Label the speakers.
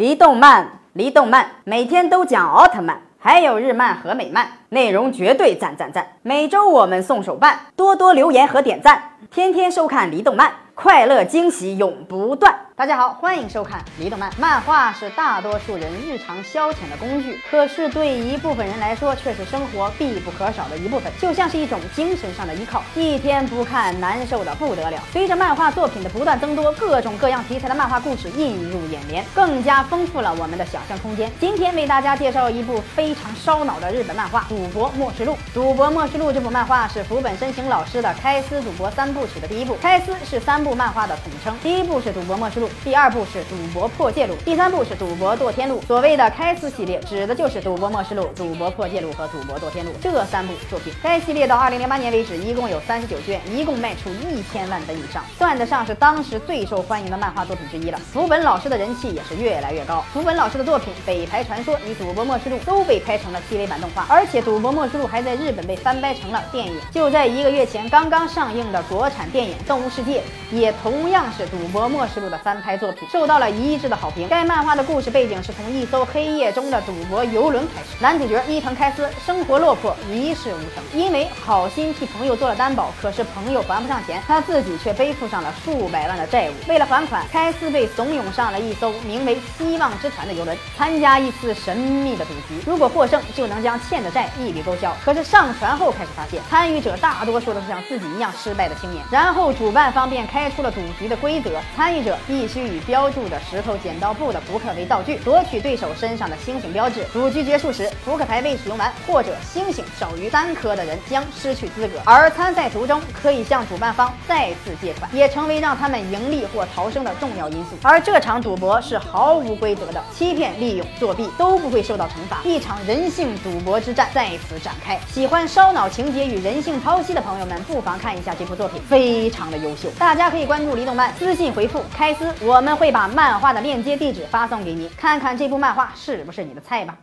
Speaker 1: 离动漫，离动漫，每天都讲奥特曼，还有日漫和美漫，内容绝对赞赞赞！每周我们送手办，多多留言和点赞，天天收看离动漫，快乐惊喜永不断。大家好，欢迎收看《离动漫》。漫画是大多数人日常消遣的工具，可是对一部分人来说，却是生活必不可少的一部分，就像是一种精神上的依靠。一天不看，难受的不得了。随着漫画作品的不断增多，各种各样题材的漫画故事映入眼帘，更加丰富了我们的想象空间。今天为大家介绍一部非常烧脑的日本漫画《赌博默示录》。《赌博默示录》这部漫画是福本身行老师的开司赌博三部曲的第一部。开司是三部漫画的统称，第一部是《赌博默示录》。第二部是《赌博破戒录》，第三部是《赌博堕天录》。所谓的开司系列，指的就是《赌博默示录》《赌博破戒录》和《赌博堕天录》这三部作品。该系列到二零零八年为止，一共有三十九卷，一共卖出一千万本以上，算得上是当时最受欢迎的漫画作品之一了。福本老师的人气也是越来越高。福本老师的作品《北牌传说》与《赌博默示录》都被拍成了 TV 版动画，而且《赌博默示录》还在日本被翻拍成了电影。就在一个月前刚刚上映的国产电影《动物世界》，也同样是《赌博默示录》的翻拍作品。受到了一致的好评。该漫画的故事背景是从一艘黑夜中的赌博游轮开始。男主角伊藤开司生活落魄，一事无成，因为好心替朋友做了担保，可是朋友还不上钱，他自己却背负上了数百万的债务。为了还款，开司被怂恿上了一艘名为“希望之船”的游轮，参加一次神秘的赌局。如果获胜，就能将欠的债一笔勾销。可是上船后开始发现，参与者大多数都是像自己一样失败的青年。然后主办方便开出了赌局的规则：参与者一必须以标注的石头剪刀布的扑克为道具，夺取对手身上的星星标志。赌局结束时，扑克牌未使用完或者星星少于三颗的人将失去资格。而参赛途中可以向主办方再次借款，也成为让他们盈利或逃生的重要因素。而这场赌博是毫无规则的，欺骗、利用、作弊都不会受到惩罚，一场人性赌博之战在此展开。喜欢烧脑情节与人性剖析的朋友们，不妨看一下这部作品，非常的优秀。大家可以关注李动漫，私信回复开司，我们会把漫画的链接地址发送给你，看看这部漫画是不是你的菜吧。